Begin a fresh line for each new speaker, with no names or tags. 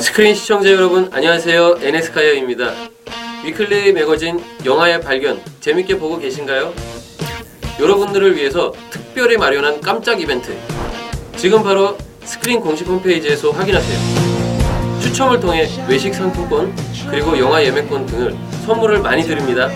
스크린 시청자 여러분 안녕하세요. 앤씨아입니다. 위클리 매거진 영화의 발견 재밌게 보고 계신가요? 여러분들을 위해서 특별히 마련한 깜짝 이벤트. 지금 바로 스크린 공식 홈페이지에서 확인하세요. 추첨을 통해 외식 상품권 그리고 영화 예매권 등을 선물을 많이 드립니다.